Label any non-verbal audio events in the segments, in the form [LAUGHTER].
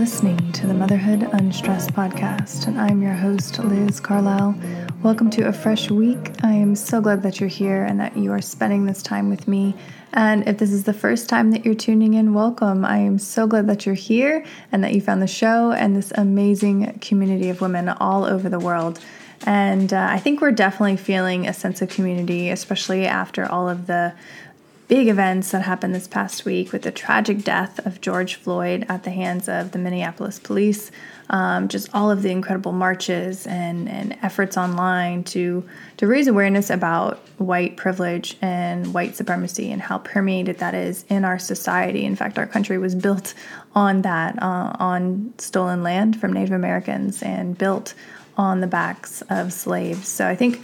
listening to the Motherhood Unstressed podcast, and I'm your host, Liz Carlisle. Welcome to a fresh week. I am so glad that you're here and that you are spending this time with me. And if this is the first time that you're tuning in, welcome. I am so glad that you're here and that you found the show and this amazing community of women all over the world. And uh, I think we're definitely feeling a sense of community, especially after all of the big events that happened this past week with the tragic death of George Floyd at the hands of the Minneapolis police. Um, just all of the incredible marches and, and efforts online to to raise awareness about white privilege and white supremacy and how permeated that is in our society. In fact, our country was built on that, uh, on stolen land from Native Americans and built on the backs of slaves. So I think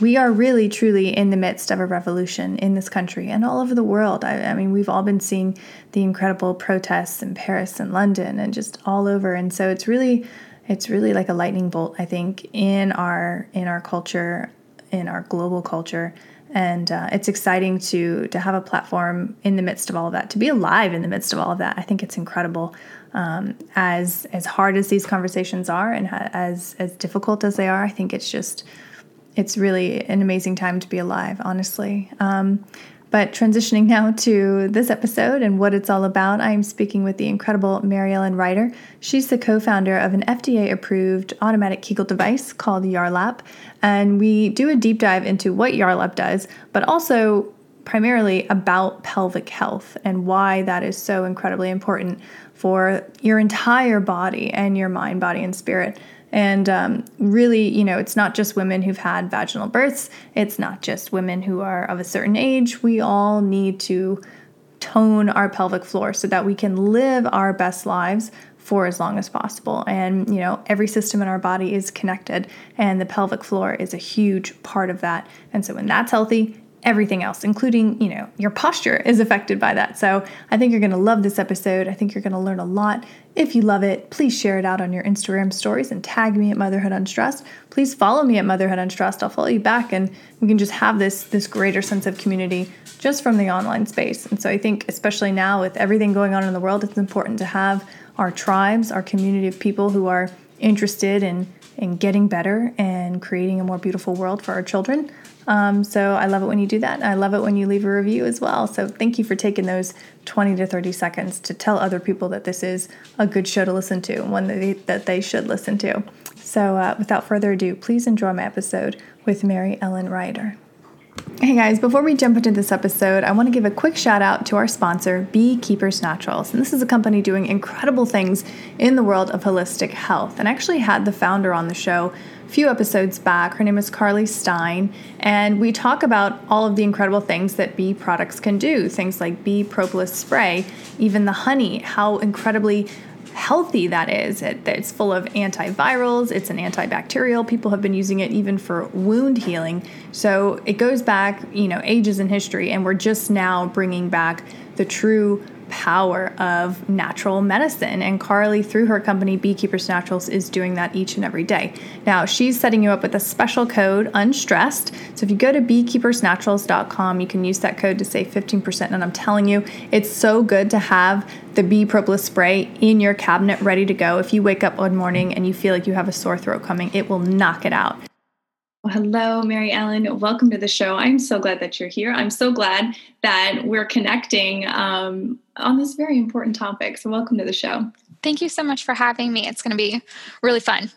we are really truly in the midst of a revolution in this country and all over the world. I, I, mean, we've all been seeing the incredible protests in Paris and London and just all over. And so it's really, it's really like a lightning bolt, I think, in our in our culture, in our global culture. And uh, it's exciting to to have a platform in the midst of all of that, to be alive in the midst of all of that. I think it's incredible. Um, as as hard as these conversations are, and as as difficult as they are, I think it's just it's really an amazing time to be alive, honestly. Um, but transitioning now to this episode and what it's all about, I am speaking with the incredible Mary Ellen Reider. She's the co founder of an FDA approved automatic Kegel device called Yarlap. And we do a deep dive into what Yarlap does, but also primarily about pelvic health and why that is so incredibly important for your entire body and your mind, body, and spirit. And um, really, you know, it's not just women who've had vaginal births, it's not just women who are of a certain age. We all need to tone our pelvic floor so that we can live our best lives for as long as possible. And, you know, every system in our body is connected, and the pelvic floor is a huge part of that. And so when that's healthy, everything else, including, you know, your posture is affected by that. So I think you're going to love this episode. I think you're going to learn a lot. If you love it, please share it out on your Instagram stories and tag me at Motherhood Unstressed. Please follow me at Motherhood Unstressed. I'll follow you back and we can just have this this greater sense of community just from the online space. And so I think especially now with everything going on in the world, it's important to have our tribes, our community of people who are interested in in getting better and creating a more beautiful world for our children. Um, so I love it when you do that. I love it when you leave a review as well. So thank you for taking those 20 to 30 seconds to tell other people that this is a good show to listen to, one that they, that they should listen to. So uh, without further ado, please enjoy my episode with Mary Ellen Reider. Hey guys, before we jump into this episode, I want to give a quick shout out to our sponsor, Beekeepers Naturals. And this is a company doing incredible things in the world of holistic health. And I actually had the founder on the show few episodes back. Her name is Carly Stein, and we talk about all of the incredible things that bee products can do. Things like bee propolis spray, even the honey, how incredibly healthy that is. It, it's full of antivirals, it's an antibacterial. People have been using it even for wound healing. So it goes back, you know, ages in history, and we're just now bringing back the true power of natural medicine. And Carly, through her company, Beekeepers Naturals, is doing that each and every day. Now, she's setting you up with a special code, Unstressed. So if you go to beekeepersnaturals.com, you can use that code to save 15%. And I'm telling you, it's so good to have the bee propolis spray in your cabinet ready to go. If you wake up one morning and you feel like you have a sore throat coming, it will knock it out. Well, hello, Mary Ellen. Welcome to the show. I'm so glad that you're here. I'm so glad that we're connecting um, on this very important topic. So, welcome to the show. Thank you so much for having me. It's going to be really fun.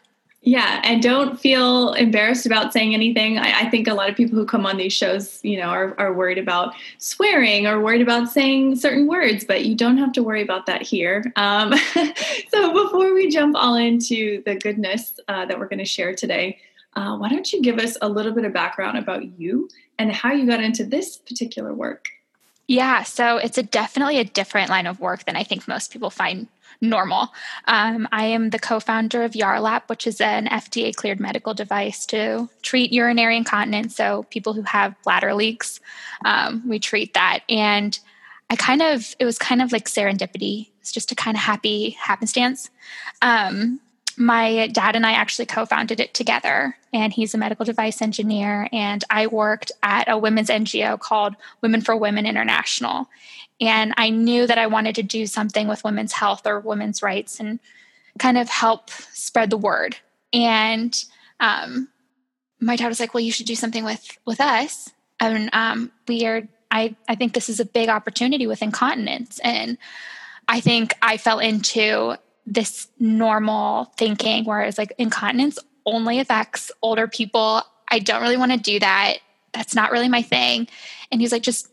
Yeah, and don't feel embarrassed about saying anything. I, I, think a lot of people who come on these shows, you know, are, are worried about swearing or worried about saying certain words, but you don't have to worry about that here. Um, [LAUGHS] so before we jump all into the goodness uh, that we're going to share today, uh, why don't you give us a little bit of background about you and how you got into this particular work? Yeah, so it's a definitely a different line of work than I think most people find normal. Um, I am the co founder of Yarlap, which is an FDA cleared medical device to treat urinary incontinence. So, people who have bladder leaks, um, we treat that. And I kind of, it was kind of like serendipity. It's just a kind of happy happenstance. Um, my dad and I actually co founded it together, and he's a medical device engineer. And I worked at a women's NGO called Women for Women International. And I knew that I wanted to do something with women's health or women's rights and kind of help spread the word. And um, my dad was like, "Well, you should do something with with us." And um, we are. I I think this is a big opportunity with incontinence, and I think I fell into this normal thinking where it's like incontinence only affects older people. I don't really want to do that. That's not really my thing. And he's like, just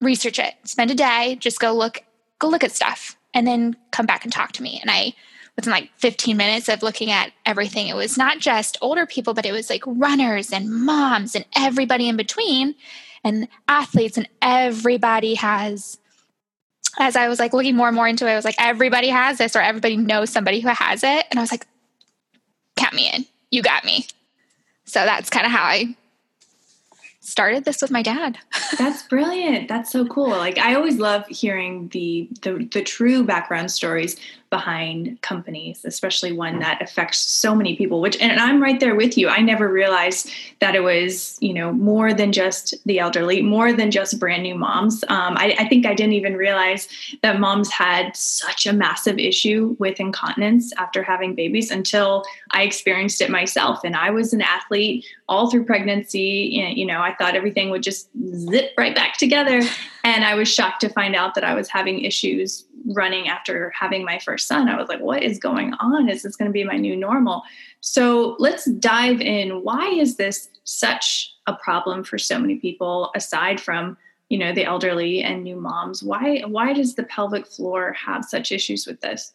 research it. Spend a day, just go look, go look at stuff, and then come back and talk to me. And I within like 15 minutes of looking at everything, it was not just older people, but it was like runners and moms and everybody in between and athletes and everybody has as I was like looking more and more into it, I was like, everybody has this or everybody knows somebody who has it. And I was like, count me in. You got me. So that's kind of how I started this with my dad. [LAUGHS] That's brilliant. That's so cool. Like I always love hearing the, the the true background stories behind companies, especially one that affects so many people, which, and I'm right there with you. I never realized that it was, you know, more than just the elderly, more than just brand new moms. Um, I, I think I didn't even realize that moms had such a massive issue with incontinence after having babies until I experienced it myself. And I was an athlete all through pregnancy. You know, I thought everything would just zip right back together. And I was shocked to find out that I was having issues running after having my first son. I was like, what is going on? Is this going to be my new normal? So let's dive in. Why is this such a problem for so many people aside from you know the elderly and new moms why why does the pelvic floor have such issues with this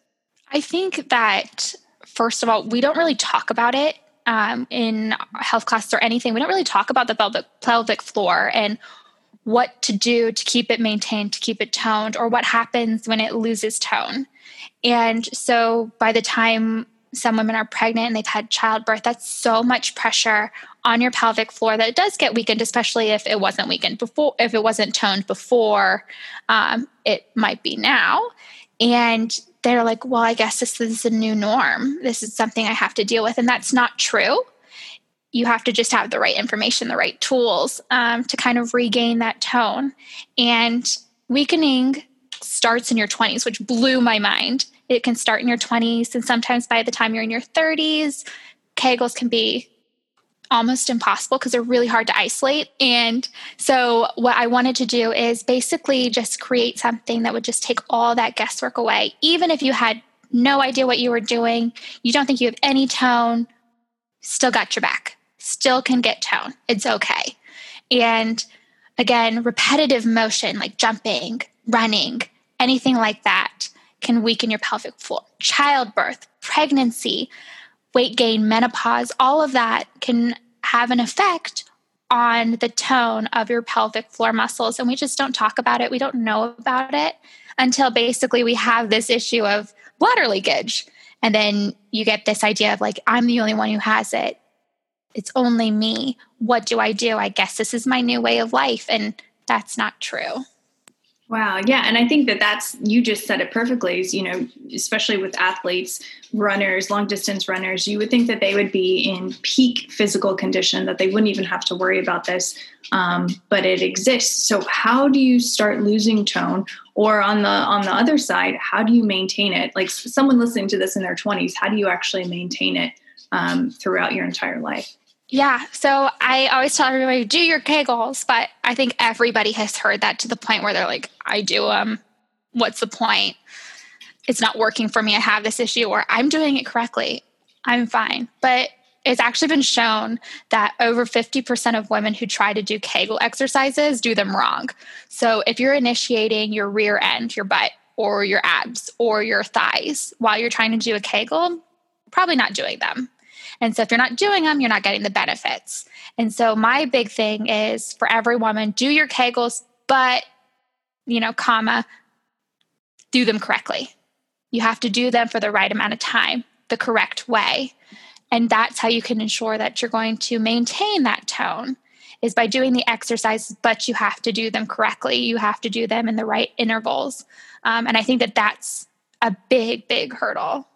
i think that first of all we don't really talk about it um, in health classes or anything we don't really talk about the pelvic, pelvic floor and what to do to keep it maintained, to keep it toned, or what happens when it loses tone. And so by the time some women are pregnant and they've had childbirth, that's so much pressure on your pelvic floor that it does get weakened, especially if it wasn't weakened before, if it wasn't toned before, um, it might be now. And they're like, well, I guess this is a new norm. This is something I have to deal with. And that's not true you have to just have the right information, the right tools um, to kind of regain that tone. And weakening starts in your 20s, which blew my mind. It can start in your 20s, and sometimes by the time you're in your 30s, Kegels can be almost impossible because they're really hard to isolate. And so, what I wanted to do is basically just create something that would just take all that guesswork away. Even if you had no idea what you were doing, you don't think you have any tone, still got your back still can get tone. It's okay. And again, repetitive motion like jumping, running, anything like that can weaken your pelvic floor. Childbirth, pregnancy, weight gain, menopause, all of that can have an effect on the tone of your pelvic floor muscles. And we just don't talk about it. We don't know about it until basically we have this issue of bladder leakage. And then you get this idea of like, I'm the only one who has it it's only me. What do I do? I guess this is my new way of life. And that's not true. Wow. Yeah. And I think that that's, you just said it perfectly, you know, especially with athletes, runners, long distance runners, you would think that they would be in peak physical condition, that they wouldn't even have to worry about this. Um, but it exists. So how do you start losing tone? Or on the on the other side, how do you maintain it? Like someone listening to this in their 20s, how do you actually maintain it um, throughout your entire life? Yeah. So I always tell everybody, do your Kegels, but I think everybody has heard that to the point where they're like, I do them. What's the point? It's not working for me. I have this issue, or I'm doing it correctly. I'm fine. But it's actually been shown that over 50% of women who try to do Kegel exercises do them wrong. So if you're initiating your rear end, your butt, or your abs, or your thighs while you're trying to do a Kegel, probably not doing them. And so if you're not doing them, you're not getting the benefits. And so my big thing is for every woman, do your Kegels, but, you know, comma, do them correctly. You have to do them for the right amount of time, the correct way. And that's how you can ensure that you're going to maintain that tone is by doing the exercises, but you have to do them correctly. You have to do them in the right intervals. Um, and I think that that's a big, big hurdle.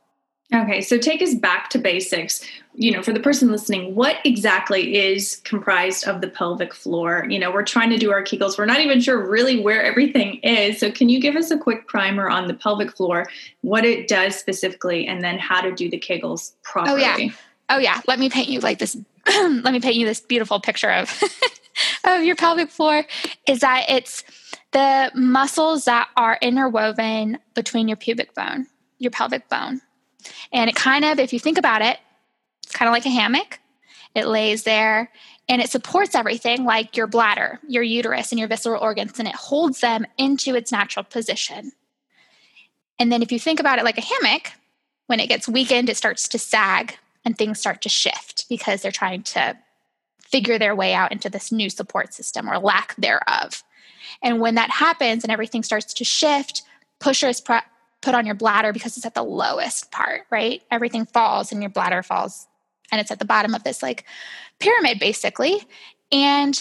Okay, so take us back to basics. You know, for the person listening, what exactly is comprised of the pelvic floor? You know, we're trying to do our Kegels. We're not even sure really where everything is. So, can you give us a quick primer on the pelvic floor, what it does specifically, and then how to do the Kegels properly? Oh, yeah. Oh, yeah. Let me paint you like this. [CLEARS THROAT] let me paint you this beautiful picture of, [LAUGHS] of your pelvic floor. Is that it's the muscles that are interwoven between your pubic bone, your pelvic bone and it kind of, if you think about it, it's kind of like a hammock. It lays there and it supports everything like your bladder, your uterus, and your visceral organs, and it holds them into its natural position. And then if you think about it like a hammock, when it gets weakened, it starts to sag and things start to shift because they're trying to figure their way out into this new support system or lack thereof. And when that happens and everything starts to shift, pushers put on your bladder because it's at the lowest part, right? Everything falls and your bladder falls and it's at the bottom of this like pyramid basically. And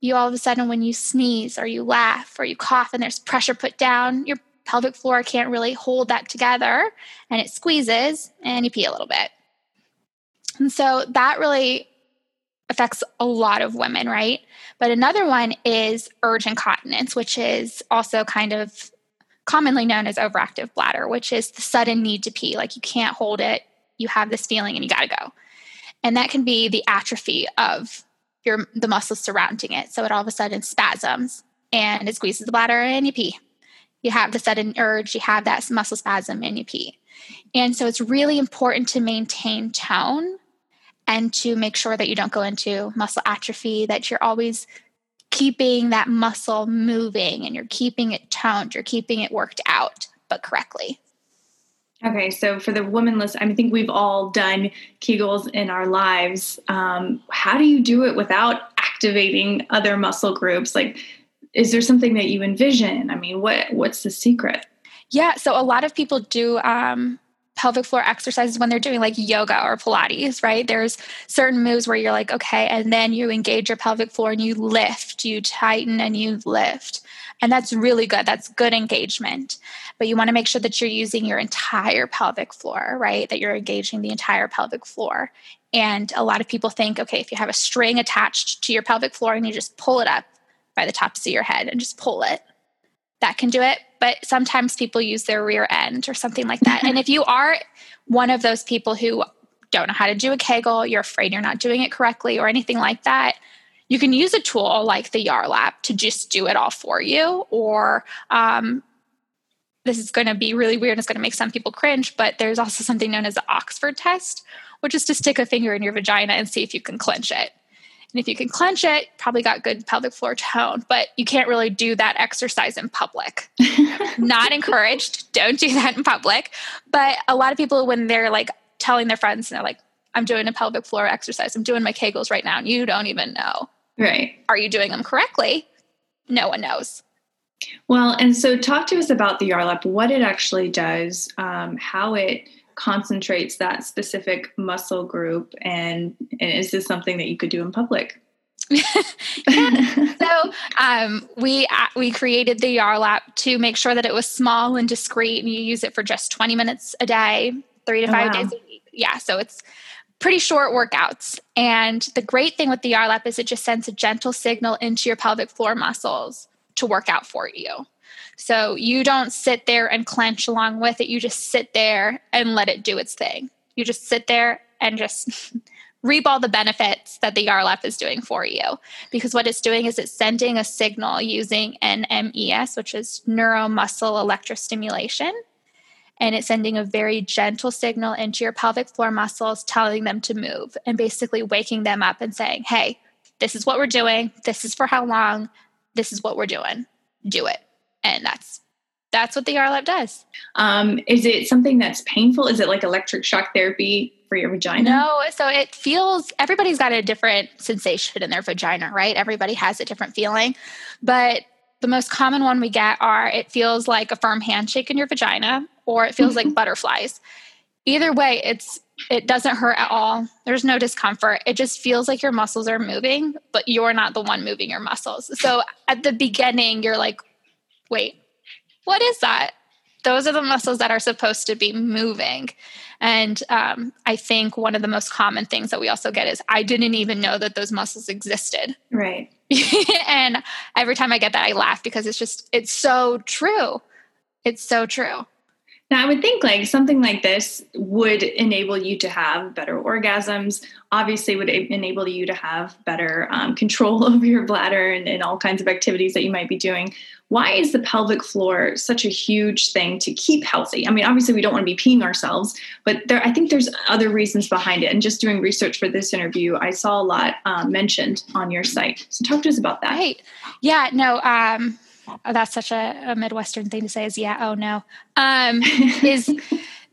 you all of a sudden, when you sneeze or you laugh or you cough and there's pressure put down, your pelvic floor can't really hold that together and it squeezes and you pee a little bit. And so that really affects a lot of women, right? But another one is urge incontinence, which is also kind of commonly known as overactive bladder, which is the sudden need to pee. Like you can't hold it, you have this feeling and you got to go. And that can be the atrophy of your the muscles surrounding it. So it all of a sudden spasms and it squeezes the bladder and you pee. You have the sudden urge, you have that muscle spasm and you pee. And so it's really important to maintain tone and to make sure that you don't go into muscle atrophy, that you're always keeping that muscle moving and you're keeping it toned, you're keeping it worked out, but correctly. Okay, so for the woman list, I think we've all done Kegels in our lives. Um, how do you do it without activating other muscle groups? Like, is there something that you envision? I mean, what what's the secret? Yeah, so a lot of people do um, pelvic floor exercises when they're doing like yoga or Pilates, right? There's certain moves where you're like, okay, and then you engage your pelvic floor and you lift, you tighten and you lift. And that's really good. That's good engagement. But you want to make sure that you're using your entire pelvic floor, right? That you're engaging the entire pelvic floor. And a lot of people think, okay, if you have a string attached to your pelvic floor and you just pull it up by the tops of your head and just pull it, that can do it but sometimes people use their rear end or something like that. and [LAUGHS] if you are one of those people who don't know how to do a Kegel, you're afraid you're not doing it correctly or anything like that, you can use a tool like the Yarlap to just do it all for you. Or um, this is going to be really weird and it's going to make some people cringe, but there's also something known as the Oxford test, which is to stick a finger in your vagina and see if you can clench it. And if you can clench it, probably got good pelvic floor tone, but you can't really do that exercise in public. [LAUGHS] Not encouraged. Don't do that in public. But a lot of people, when they're like telling their friends, and they're like, I'm doing a pelvic floor exercise, I'm doing my Kegels right now, and you don't even know. Right. Are you doing them correctly? No one knows. Well, and so talk to us about the Yarlap, what it actually does, um, how it concentrates that specific muscle group and, and is this something that you could do in public [LAUGHS] so um, we uh, we created the Yarlap to make sure that it was small and discreet, and you use it for just 20 minutes a day, three to oh, five wow. days a week. Yeah, so it's pretty short workouts. And the great thing with the Yarlap is it just sends a gentle signal into your pelvic floor muscles to work out for you. So you don't sit there and clench along with it. You just sit there and let it do its thing. You just sit there and just [LAUGHS] reap all the benefits that the Yarlap is doing for you. Because what it's doing is it's sending a signal using NMES, which is neuromuscle electrostimulation. And it's sending a very gentle signal into your pelvic floor muscles, telling them to move and basically waking them up and saying, hey, this is what we're doing. This is for how long. This is what we're doing. Do it and that's that's what the Yarlap does. Um, is it something that's painful? Is it like electric shock therapy for your vagina? No, so it feels everybody's got a different sensation in their vagina, right? Everybody has a different feeling. But the most common one we get are it feels like a firm handshake in your vagina or it feels like butterflies. Either way, it's it doesn't hurt at all. There's no discomfort. It just feels like your muscles are moving, but you're not the one moving your muscles. So at the beginning, you're like, wait, what is that? Those are the muscles that are supposed to be moving. And um, I think one of the most common things that we also get is I didn't even know that those muscles existed. Right. [LAUGHS] and every time I get that, I laugh because it's just, it's so true. It's so true. Now, I would think like something like this would enable you to have better orgasms. Obviously, would enable you to have better um, control [LAUGHS] over your bladder and, and all kinds of activities that you might be doing. Why is the pelvic floor such a huge thing to keep healthy? I mean, obviously, we don't want to be peeing ourselves, but there, I think there's other reasons behind it. And just doing research for this interview, I saw a lot um, mentioned on your site. So, talk to us about that. Right. Yeah. No. Um, oh, that's such a, a, Midwestern thing to say is, yeah, oh no, um, [LAUGHS] is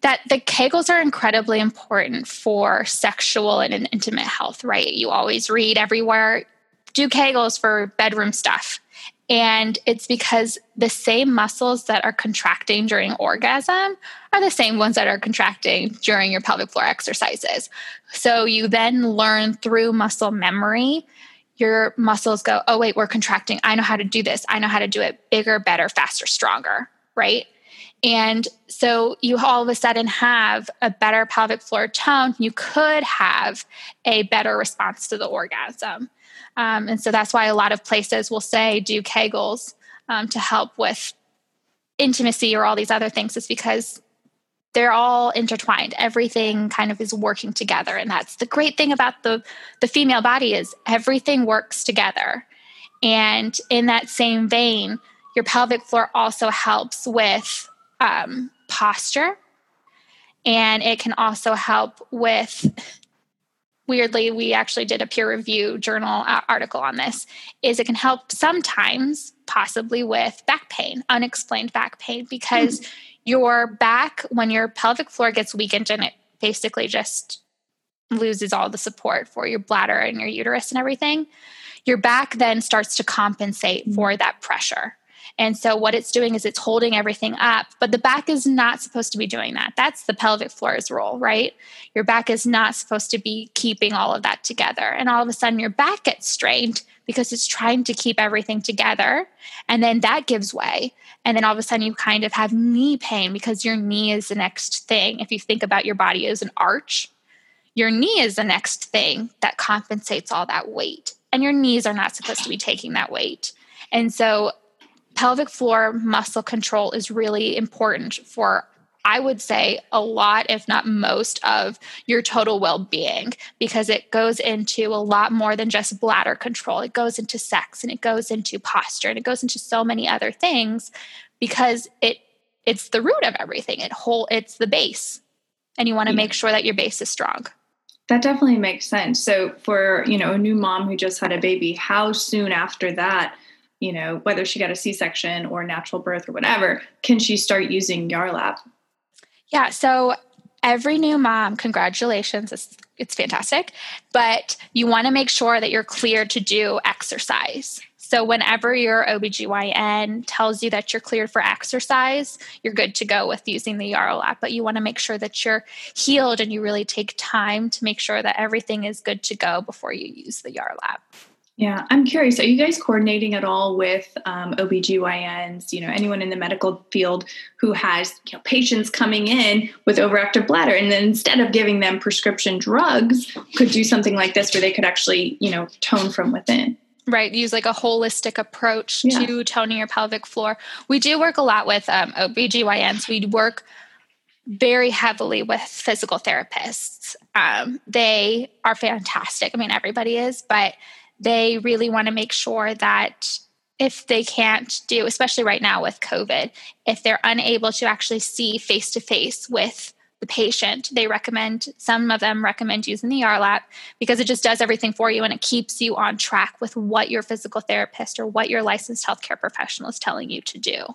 that the Kegels are incredibly important for sexual and intimate health, right? You always read everywhere, do Kegels for bedroom stuff. And it's because the same muscles that are contracting during orgasm are the same ones that are contracting during your pelvic floor exercises. So you then learn through muscle memory your muscles go, oh, wait, we're contracting. I know how to do this. I know how to do it bigger, better, faster, stronger, right? And so you all of a sudden have a better pelvic floor tone. You could have a better response to the orgasm. Um, and so that's why a lot of places will say do Kegels um, to help with intimacy or all these other things, is because they're all intertwined. Everything kind of is working together. And that's the great thing about the the female body is everything works together. And in that same vein your pelvic floor also helps with um, posture. And it can also help with weirdly we actually did a peer review journal article on this is it can help sometimes possibly with back pain unexplained back pain because mm your back, when your pelvic floor gets weakened and it basically just loses all the support for your bladder and your uterus and everything, your back then starts to compensate for mm-hmm. that pressure. And so what it's doing is it's holding everything up, but the back is not supposed to be doing that. That's the pelvic floor's role, right? Your back is not supposed to be keeping all of that together. And all of a sudden your back gets strained because it's trying to keep everything together. And then that gives way. And then all of a sudden, you kind of have knee pain because your knee is the next thing. If you think about your body as an arch, your knee is the next thing that compensates all that weight. And your knees are not supposed to be taking that weight. And so, pelvic floor muscle control is really important for I would say a lot, if not most, of your total well being because it goes into a lot more than just bladder control. It goes into sex and it goes into posture and it goes into so many other things because it it's the root of everything. It whole it's the base. And you want to make sure that your base is strong. That definitely makes sense. So for, you know, a new mom who just had a baby, how soon after that you know, whether she got a C section or natural birth or whatever, can she start using Yarlap? Yeah. So every new mom, congratulations. It's, it's fantastic. But you want to make sure that you're clear to do exercise. So, whenever your OBGYN tells you that you're cleared for exercise, you're good to go with using the Yarlap. But you want to make sure that you're healed and you really take time to make sure that everything is good to go before you use the Yarlap. Yeah, I'm curious. Are you guys coordinating at all with um, OBGYNs, you know, anyone in the medical field who has you know, patients coming in with overactive bladder and then instead of giving them prescription drugs, could do something like this where they could actually, you know, tone from within? Right, use like a holistic approach yeah. to toning your pelvic floor. We do work a lot with um, OBGYNs. We work very heavily with physical therapists. Um, they are fantastic. I mean, everybody is, but they really want to make sure that if they can't do, especially right now with COVID, if they're unable to actually see face to face with the patient, they recommend, some of them recommend using the Yarlap because it just does everything for you and it keeps you on track with what your physical therapist or what your licensed healthcare professional is telling you to do.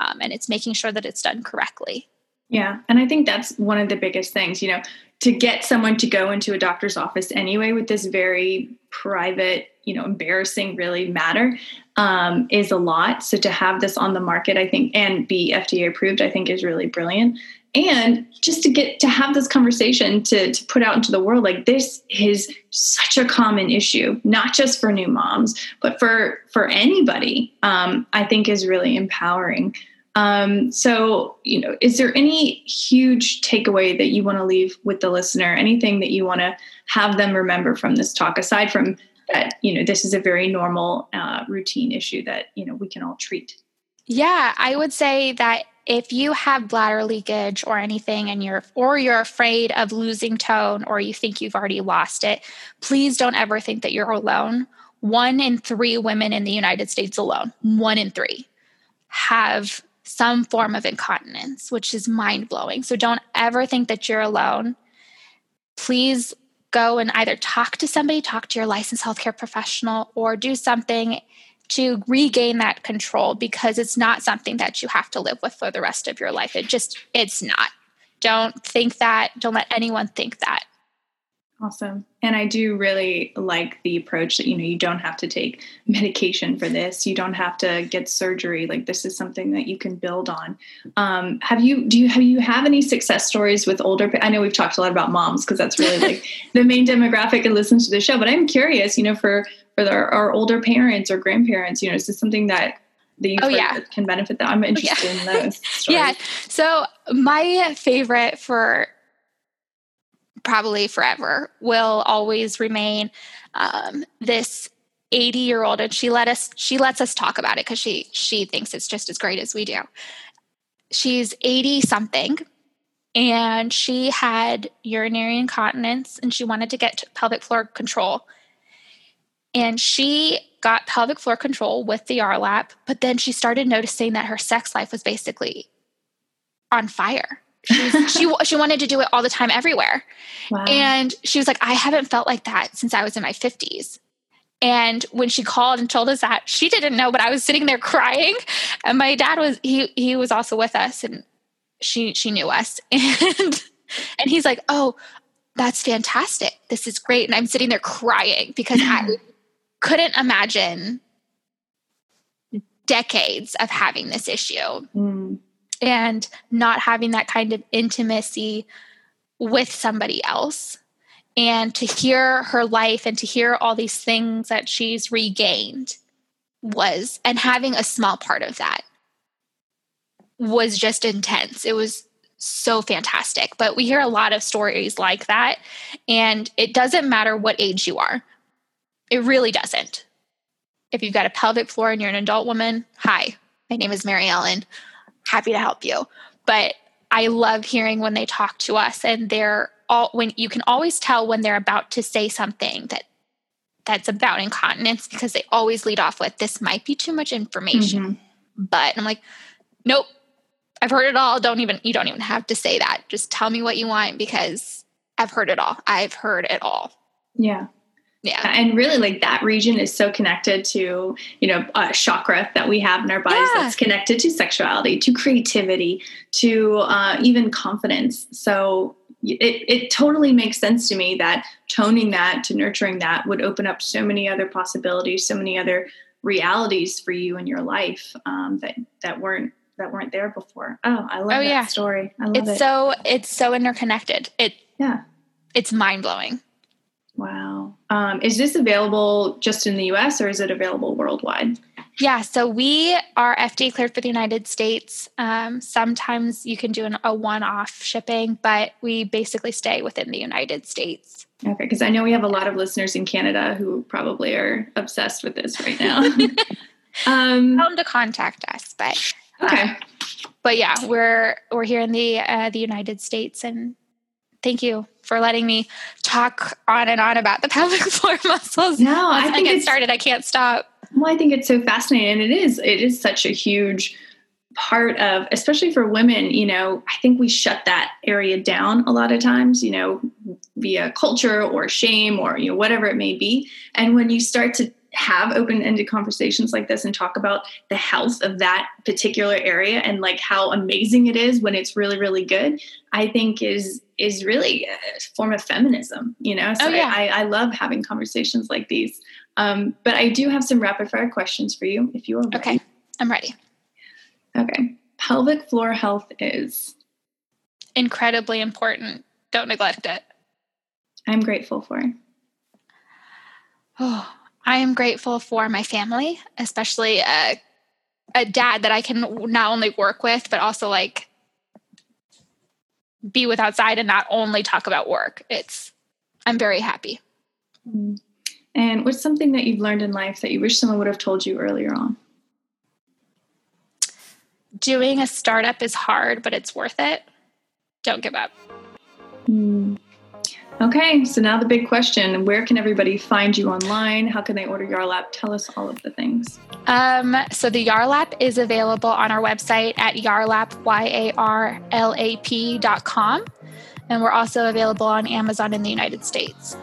Um, and it's making sure that it's done correctly. Yeah. And I think that's one of the biggest things. You know, to get someone to go into a doctor's office anyway with this very private, you know, embarrassing really matter um, is a lot. So to have this on the market, I think, and be FDA approved, I think is really brilliant. And just to get to have this conversation to, to put out into the world, like this is such a common issue, not just for new moms, but for for anybody. Um, I think is really empowering. Um, so, you know, is there any huge takeaway that you want to leave with the listener? Anything that you want to have them remember from this talk, aside from that, you know, this is a very normal uh, routine issue that, you know, we can all treat? Yeah, I would say that if you have bladder leakage or anything and you're or you're afraid of losing tone or you think you've already lost it, please don't ever think that you're alone. One in 3 women in the United States alone, one in 3 have some form of incontinence, which is mind blowing. So don't ever think that you're alone. Please go and either talk to somebody, talk to your licensed healthcare professional, or do something to regain that control because it's not something that you have to live with for the rest of your life. It just, it's not. Don't think that. Don't let anyone think that. Awesome. And I do really like the approach that, you know, you don't have to take medication for this. You don't have to get surgery. Like this is something that you can build on. Um, have you, do you, have you have any success stories with older, I know we've talked a lot about moms because that's really like [LAUGHS] the main demographic and listens to the show, but I'm curious, you know, for, for the, our older parents or grandparents, you know, is this something that that you oh, yeah. can benefit them? I'm interested yeah. in those. [LAUGHS] Stories. yeah. So my favorite for probably forever will always remain um, this 80 year old and she let us she lets us talk about it because she she thinks it's just as great as we do. She's 80 something and she had urinary incontinence and she wanted to get pelvic floor control. And she got pelvic floor control with the Yarlap, but then she started noticing that her sex life was basically on fire she she wanted to do it all the time everywhere. Wow. And she was like, I haven't felt like that since I was in my 50s. And when she called and told us that, she didn't know, but I was sitting there [LAUGHS] crying. And my dad was he he was also with us and she she knew us. [LAUGHS] And and he's like, Oh, that's fantastic. This is great. And I'm sitting there crying because I [LAUGHS] couldn't imagine decades of having this issue. Mm and not having that kind of intimacy with somebody else. And to hear her life and to hear all these things that she's regained was and having a small part of that was just intense. It was so fantastic. But we hear a lot of stories like that and it doesn't matter what age you are. It really doesn't. If you've got a pelvic floor and you're an adult woman hi my name is mary ellen happy to help you. But I love hearing when they talk to us and they're all when you can always tell when they're about to say something that that's about incontinence because they always lead off with this might be too much information. Mm-hmm. But I'm like, nope, I've heard it all. Don't even you don't even have to say that. Just tell me what you want because I've heard it all. I've heard it all. Yeah yeah. And really like that region is so connected to you know a chakra that we have in our bodies yeah. that's connected to sexuality to creativity to uh, even confidence. So it, it totally makes sense to me that toning that to nurturing that would open up so many other possibilities so many other realities for you in your life um, that that weren't that weren't there before. Oh i love oh, that yeah. story. I love it's it. so it's so interconnected. It yeah. it's mind-blowing Wow. Um, is this available just in the US or is it available worldwide? Yeah, so we are FDA cleared for the United States. Um, sometimes you can do an, a one off shipping, but we basically stay within the United States. Okay, because I know we have a lot of listeners in Canada who probably are obsessed with this right now. [LAUGHS] um, Tell them to contact us, but okay. Uh, but yeah, we're we're here in the uh, the United States, and thank you for letting me talk on and on about the [LAUGHS] pelvic floor muscles. No, I think I get started, I can't stop. Well, I think it's so fascinating, and it is. It is such a huge part of, especially for women. You know, I think we shut that area down a lot of times. You know, via culture or shame or you know whatever it may be. And when you start to have open-ended conversations like this and talk about the health of that particular area and like how amazing it is when it's really really good i think is is really a form of feminism you know? So oh, yeah. I, I love having conversations like these. Um, but i do have some rapid fire questions for you if you are ready. okay i'm ready. Okay. Pelvic floor health is incredibly important. Don't neglect it. I'm grateful for. Oh I am grateful for my family, especially a, a dad that I can not only work with, but also like be with outside and not only talk about work. It's, I'm very happy. Mm-hmm. And what's something that you've learned in life that you wish someone would have told you earlier on? Doing a startup is hard, but it's worth it. Don't give up. Mm. Okay, so now the big question where can everybody find you online? How can they order Yarlap? Tell us all of the things. Um, so the Yarlap is available on our website at yarlap, Y-A-R-L-A-P dot com. And we're also available on Amazon in the United States.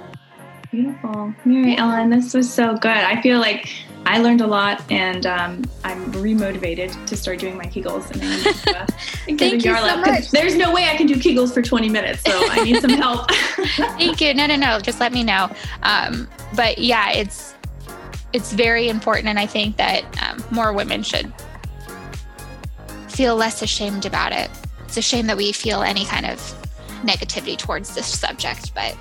Beautiful. Mary Ellen, this was so good. I feel like I learned a lot, and um, I'm remotivated to start doing my Kegels. And I [LAUGHS] need to, uh, Thank you so much. There's no way I can do Kegels for 20 minutes, so I need some help. [LAUGHS] [LAUGHS] Thank you. No, no, no. Just let me know. Um, but yeah, it's it's very important, and I think that um, more women should feel less ashamed about it. It's a shame that we feel any kind of negativity towards this subject, but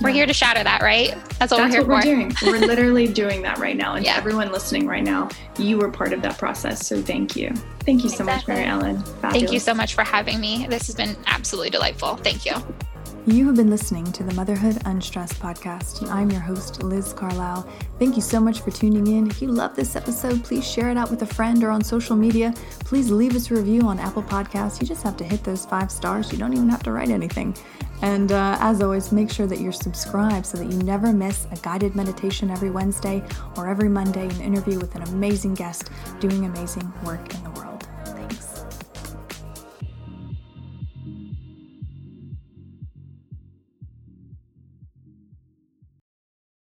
we're here to shatter that, right? That's what That's we're here what for. We're doing. [LAUGHS] we're literally doing that right now. And yeah. to everyone listening right now, you were part of that process. So thank you. Thank you so exactly. much, Mary Ellen. Fabulous. Thank you so much for having me. This has been absolutely delightful. Thank you. You have been listening to the Motherhood Unstressed podcast, and I'm your host, Liz Carlisle. Thank you so much for tuning in. If you love this episode, please share it out with a friend or on social media. Please leave us a review on Apple Podcasts. You just have to hit those five stars. You don't even have to write anything. And uh, as always, make sure that you're subscribed so that you never miss a guided meditation every Wednesday or every Monday, an interview with an amazing guest doing amazing work in the world.